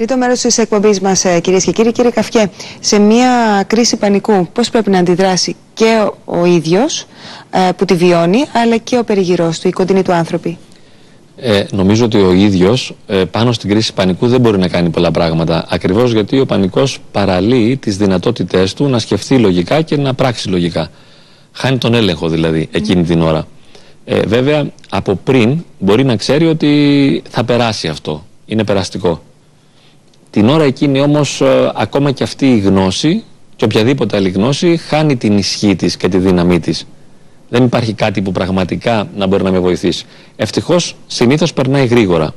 Τρίτο μέρος της εκπομπής μας, κυρίες και κύριοι. Κύριε Καφιέ, σε μια κρίση πανικού, πώς πρέπει να αντιδράσει και ο, ο ίδιο που τη βιώνει, αλλά και ο περιγυρός του, οι κοντινοί του άνθρωποι; Ε, νομίζω ότι ο ίδιος ε, πάνω στην κρίση πανικού δεν μπορεί να κάνει πολλά πράγματα. Ακριβώς γιατί ο πανικός παραλύει τις δυνατότητές του να σκεφτεί λογικά και να πράξει λογικά. Χάνει τον έλεγχο δηλαδή εκείνη την ώρα. Ε, βέβαια, από πριν μπορεί να ξέρει ότι θα περάσει αυτό. Είναι περαστικό. Την ώρα εκείνη όμως ε, ακόμα και αυτή η γνώση και οποιαδήποτε άλλη γνώση χάνει την ισχύ της και τη δύναμή της. Δεν υπάρχει κάτι που πραγματικά να μπορεί να με βοηθήσει. Ευτυχώς συνήθως περνάει γρήγορα.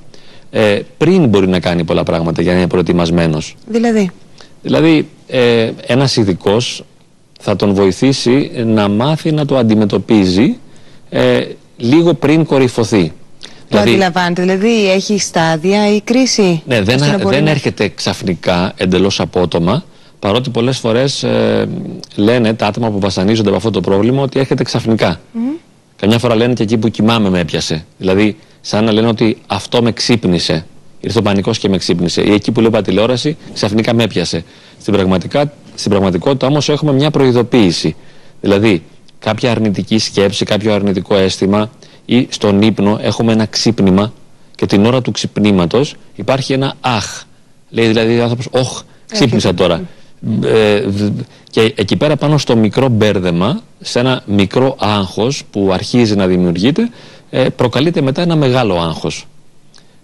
Ε, πριν μπορεί να κάνει πολλά πράγματα για να είναι προετοιμασμένος. Δηλαδή; Δηλαδή, ε, ένας ειδικός θα τον βοηθήσει να μάθει να το αντιμετωπίζει ε, λίγο πριν κορυφωθεί. Το δηλαδή, αντιλαμβάνεται, δηλαδή έχει στάδια η κρίση. Ναι, δεν, δεν έρχεται ξαφνικά εντελώς απότομα. Παρότι πολλές φορές ε, λένε τα άτομα που βασανίζονται από αυτό το πρόβλημα ότι έρχεται ξαφνικά. Mm. Καμιά φορά λένε και εκεί που κοιμάμαι με έπιασε. Δηλαδή, σαν να λένε ότι αυτό με ξύπνησε. Ήρθε ο πανικός και με ξύπνησε. Ή εκεί που λέω τηλεόραση, ξαφνικά με έπιασε. Στην, πραγματικά, στην πραγματικότητα όμως έχουμε μια προειδοποίηση. Δηλαδή, κάποια αρνητική σκέψη, κάποιο αρνητικό αίσθημα ή στον ύπνο έχουμε ένα ξύπνημα και την ώρα του ξυπνήματος υπάρχει ένα αχ. Λέει δηλαδή ο άνθρωπος, Ωχ, ξύπνησα τώρα. Ε, και εκεί πέρα πάνω στο μικρό μπέρδεμα, σε ένα μικρό άγχος που αρχίζει να δημιουργείται, ε, προκαλείται μετά ένα μεγάλο άγχος.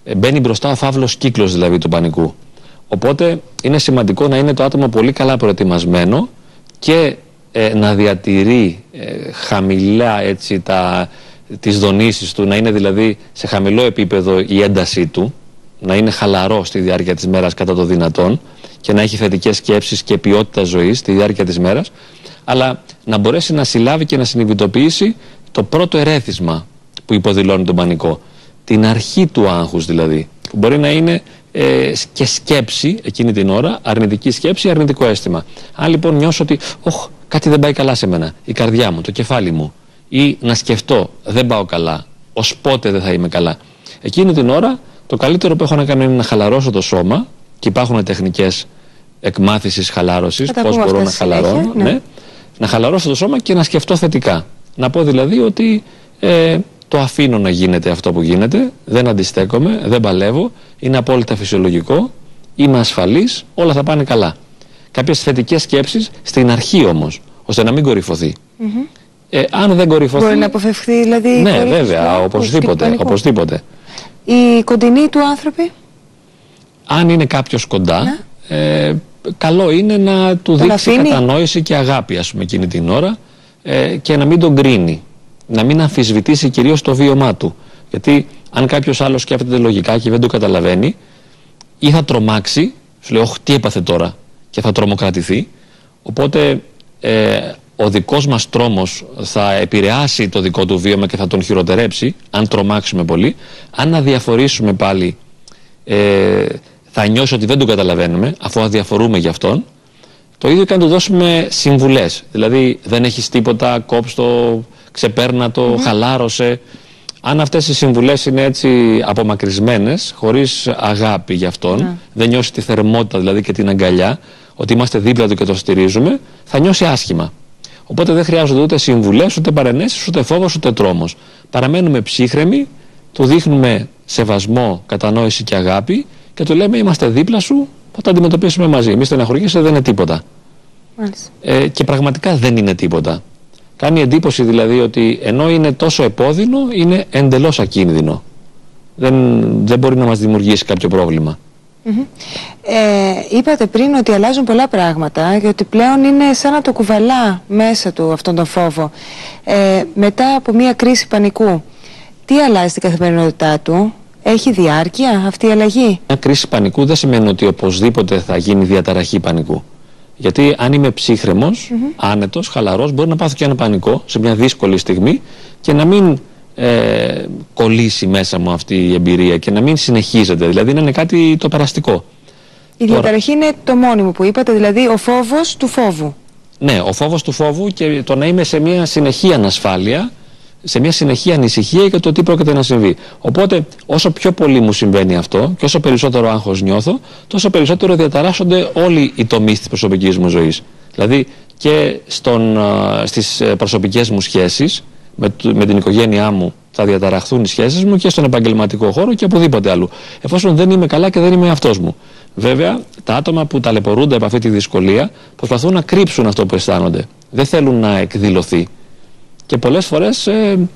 Ε, μπαίνει μπροστά ο φαύλος κύκλος δηλαδή του πανικού. Οπότε είναι σημαντικό να είναι το άτομο πολύ καλά προετοιμασμένο και να διατηρεί χαμηλά έτσι τα, τις δονήσεις του, να είναι δηλαδή σε χαμηλό επίπεδο η έντασή του, να είναι χαλαρό στη διάρκεια της μέρας κατά το δυνατόν, και να έχει θετικές σκέψεις και ποιότητα ζωής στη διάρκεια της μέρας, αλλά να μπορέσει να συλλάβει και να συνειδητοποιήσει το πρώτο ερέθισμα που υποδηλώνει τον πανικό. Την αρχή του άγχους δηλαδή, που μπορεί να είναι ε, και σκέψη εκείνη την ώρα, αρνητική σκέψη, αρνητικό αίσθημα. Αν λοιπόν νιώσω ότι Ωχ, κάτι δεν πάει καλά σε μένα, η καρδιά μου, το κεφάλι μου, ή να σκεφτώ δεν πάω καλά, ως πότε δεν θα είμαι καλά. Εκείνη την ώρα το καλύτερο που έχω να κάνω είναι να χαλαρώσω το σώμα, και υπάρχουν τεχνικές εκμάθησης χαλάρωσης, πώς μπορώ να χαλαρώνω. Ναι. ναι. Να χαλαρώσω το σώμα και να σκεφτώ θετικά. Να πω δηλαδή ότι ε, το αφήνω να γίνεται αυτό που γίνεται, δεν αντιστέκομαι, δεν παλεύω, είναι απόλυτα φυσιολογικό, είμαι ασφαλής, όλα θα πάνε καλά. Κάποιες θετικές σκέψεις στην αρχή όμως, ώστε να μην κορυφωθεί. Mm -hmm. Ε, αν δεν κορυφωθεί. Μπορεί να αποφευχθεί δηλαδή. Ναι, βέβαια, οπωσδήποτε, οπωσδήποτε. Οι κοντινοί του άνθρωποι; Αν είναι κάποιος κοντά, ναι. ε, καλό είναι να του τον δείξει αφήνει. κατανόηση και αγάπη, ας πούμε, εκείνη την ώρα ε, και να μην τον κρίνει. Να μην αμφισβητήσει κυρίως το βίωμά του. Γιατί αν κάποιος άλλος σκέφτεται λογικά και δεν το καταλαβαίνει, ή θα τρομάξει, σου λέει, Όχι, τι έπαθε τώρα, και θα τρομοκρατηθεί. Οπότε ε, ο δικός μας τρόμος θα επηρεάσει το δικό του βίωμα και θα τον χειροτερέψει, αν τρομάξουμε πολύ. Αν αδιαφορήσουμε πάλι ε, θα νιώσει ότι δεν τον καταλαβαίνουμε, αφού αδιαφορούμε γι' αυτόν, το ίδιο και να του δώσουμε συμβουλές. Δηλαδή, δεν έχεις τίποτα, κόψτο, ξεπέρνατο, mm χαλάρωσε. Αν αυτές οι συμβουλές είναι έτσι απομακρυσμένες, χωρίς αγάπη γι' αυτόν, ναι. δεν νιώσει τη θερμότητα δηλαδή και την αγκαλιά, ότι είμαστε δίπλα του και το στηρίζουμε, θα νιώσει άσχημα. Οπότε δεν χρειάζονται ούτε συμβουλές, ούτε παρενέσεις, ούτε φόβος, ούτε τρόμος. Παραμένουμε ψύχρεμοι, του δείχνουμε σεβασμό, κατανόηση και αγάπη και του λέμε είμαστε δίπλα σου, θα το αντιμετωπίσουμε μαζί. Μη στεναχωριέσαι, δεν είναι τίποτα. Ε, και πραγματικά δεν είναι τίποτα. Κάνει εντύπωση δηλαδή ότι ενώ είναι τόσο επώδυνο, είναι εντελώς ακίνδυνο. Δεν, δεν μπορεί να μας δημιουργήσει κάποιο πρόβλημα. Ε, είπατε πριν ότι αλλάζουν πολλά πράγματα και ότι πλέον είναι σαν να το κουβαλά μέσα του αυτόν τον φόβο. Ε, μετά από μια κρίση πανικού, τι αλλάζει στην καθημερινότητά του, έχει διάρκεια αυτή η αλλαγή; Μια κρίση πανικού δεν σημαίνει ότι οπωσδήποτε θα γίνει διαταραχή πανικού. Γιατί αν είμαι ψύχρεμος, mm -hmm. άνετος, χαλαρός, μπορεί να πάθω και ένα πανικό σε μια δύσκολη στιγμή και να μην ε, κολλήσει μέσα μου αυτή η εμπειρία και να μην συνεχίζεται. Δηλαδή να είναι κάτι το περαστικό. Η Τώρα... διαταραχή είναι το μόνιμο που είπατε, δηλαδή ο φόβος του φόβου. Ναι, ο φόβος του φόβου και το να είμαι σε μια συνεχή ανασφάλεια σε μια συνεχή ανησυχία για το τι πρόκειται να συμβεί. Οπότε, όσο πιο πολύ μου συμβαίνει αυτό και όσο περισσότερο άγχος νιώθω, τόσο περισσότερο διαταράσσονται όλοι οι τομείς της προσωπικής μου ζωής. Δηλαδή και στις προσωπικές μου σχέσεις, με, με την οικογένειά μου θα διαταραχθούν οι σχέσεις μου και στον επαγγελματικό χώρο και οπουδήποτε αλλού. Εφόσον δεν είμαι καλά και δεν είμαι αυτό μου. Βέβαια, τα άτομα που ταλαιπωρούνται από αυτή τη δυσκολία προσπαθούν να κρύψουν αυτό που αισθάνονται. Δεν θέλουν να εκδηλωθεί. Και πολλές φορές, ε,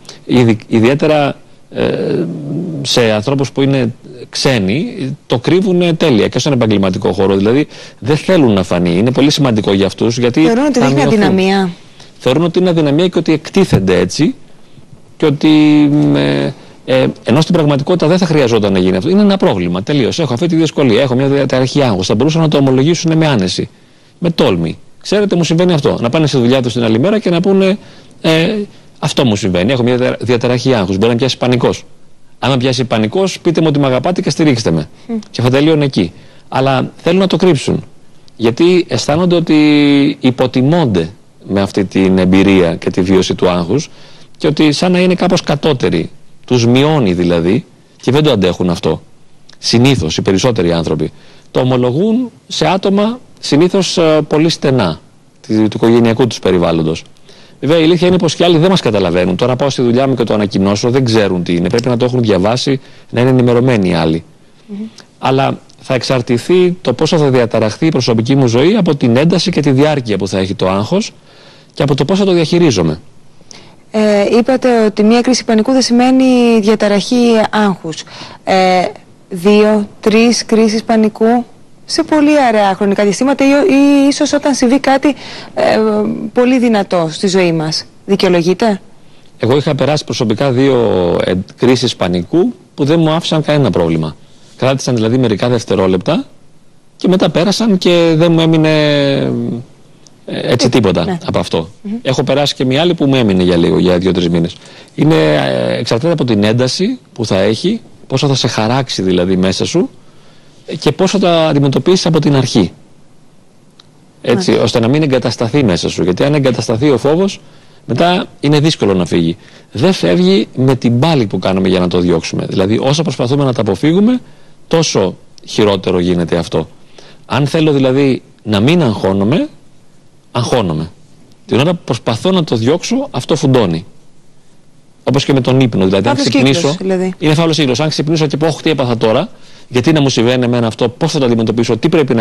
ιδιαίτερα ε, σε ανθρώπους που είναι ξένοι, το κρύβουν τέλεια και στον επαγγελματικό χώρο. Δηλαδή, δεν θέλουν να φανεί. Είναι πολύ σημαντικό για αυτούς. Γιατί Θεωρούν ότι δείχνει αδυναμία. Θεωρούν ότι είναι αδυναμία και ότι εκτίθενται έτσι και ότι ε, ε, ενώ στην πραγματικότητα δεν θα χρειαζόταν να γίνει αυτό. Είναι ένα πρόβλημα. Τελείως. Έχω αυτή τη δυσκολία. Έχω μια διαταραχή άγχος. Θα μπορούσαν να το ομολογήσουν με άνεση. Με τόλμη. Ξέρετε, μου συμβαίνει αυτό. Να πάνε στη δουλειά τους την άλλη μέρα και να πούνε ε, Αυτό μου συμβαίνει. Έχω μια διαταραχή άγχος. Μπορεί να πιάσει πανικός. Αν με πιάσει πανικός, πείτε μου ότι με αγαπάτε και στηρίξτε με. Mm. Και θα τελείωνε εκεί. Αλλά θέλουν να το κρύψουν. Γιατί αισθάνονται ότι υποτιμώνται με αυτή την εμπειρία και τη βίωση του άγχους και ότι σαν να είναι κάπως κατώτεροι τους μειώνει δηλαδή και δεν το αντέχουν αυτό. Συνήθως οι περισσότεροι άνθρωποι το ομολογούν σε άτομα συνήθως ε, πολύ στενά του οικογενειακού τους περιβάλλοντος. Βέβαια η αλήθεια είναι πως και άλλοι δεν μας καταλαβαίνουν. Τώρα πάω στη δουλειά μου και το ανακοινώσω, δεν ξέρουν τι είναι. Πρέπει να το έχουν διαβάσει, να είναι ενημερωμένοι οι άλλοι. Αλλά θα εξαρτηθεί το πόσο θα διαταραχθεί η προσωπική μου ζωή από την ένταση και τη διάρκεια που θα έχει το άγχος και από το πώς θα το διαχειρίζομαι. Ε, είπατε ότι μία κρίση πανικού δεν σημαίνει διαταραχή άγχους. Ε, δύο, τρεις κρίσεις πανικού σε πολύ αραιά χρονικά διαστήματα ή, ή ίσως όταν συμβεί κάτι ε, πολύ δυνατό στη ζωή μας. Δικαιολογείται; Εγώ είχα περάσει προσωπικά δύο ε, κρίσεις πανικού που δεν μου άφησαν κανένα πρόβλημα. Κράτησαν δηλαδή μερικά δευτερόλεπτα και μετά πέρασαν και δεν μου έμεινε ε, έτσι τίποτα ναι. από αυτό. Έχω περάσει και μια άλλη που μου έμεινε για λίγο, για δύο-τρεις μήνες. Είναι ε, εξαρτάται από την ένταση που θα έχει, πόσο θα σε χαράξει δηλαδή μέσα σου και πόσο θα αντιμετωπίσεις από την αρχή. Έτσι, ναι. ώστε να μην εγκατασταθεί μέσα σου. Γιατί αν εγκατασταθεί ο φόβος, μετά είναι δύσκολο να φύγει. Δεν φεύγει με την πάλη που κάνουμε για να το διώξουμε. Δηλαδή, όσο προσπαθούμε να τα αποφύγουμε, τόσο χειρότερο γίνεται αυτό. Αν θέλω δηλαδή να μην αγχώνομαι, αγχώνομαι. Την ώρα που προσπαθώ να το διώξω, αυτό φουντώνει. Όπως και με τον ύπνο. Δηλαδή, αν ξυπνήσω. Δηλαδή. Είναι φαύλος κύκλος. Αν ξυπνήσω και πω, τι έπαθα τώρα, γιατί να μου συμβαίνει εμένα αυτό, πώς θα το αντιμετωπίσω, τι πρέπει να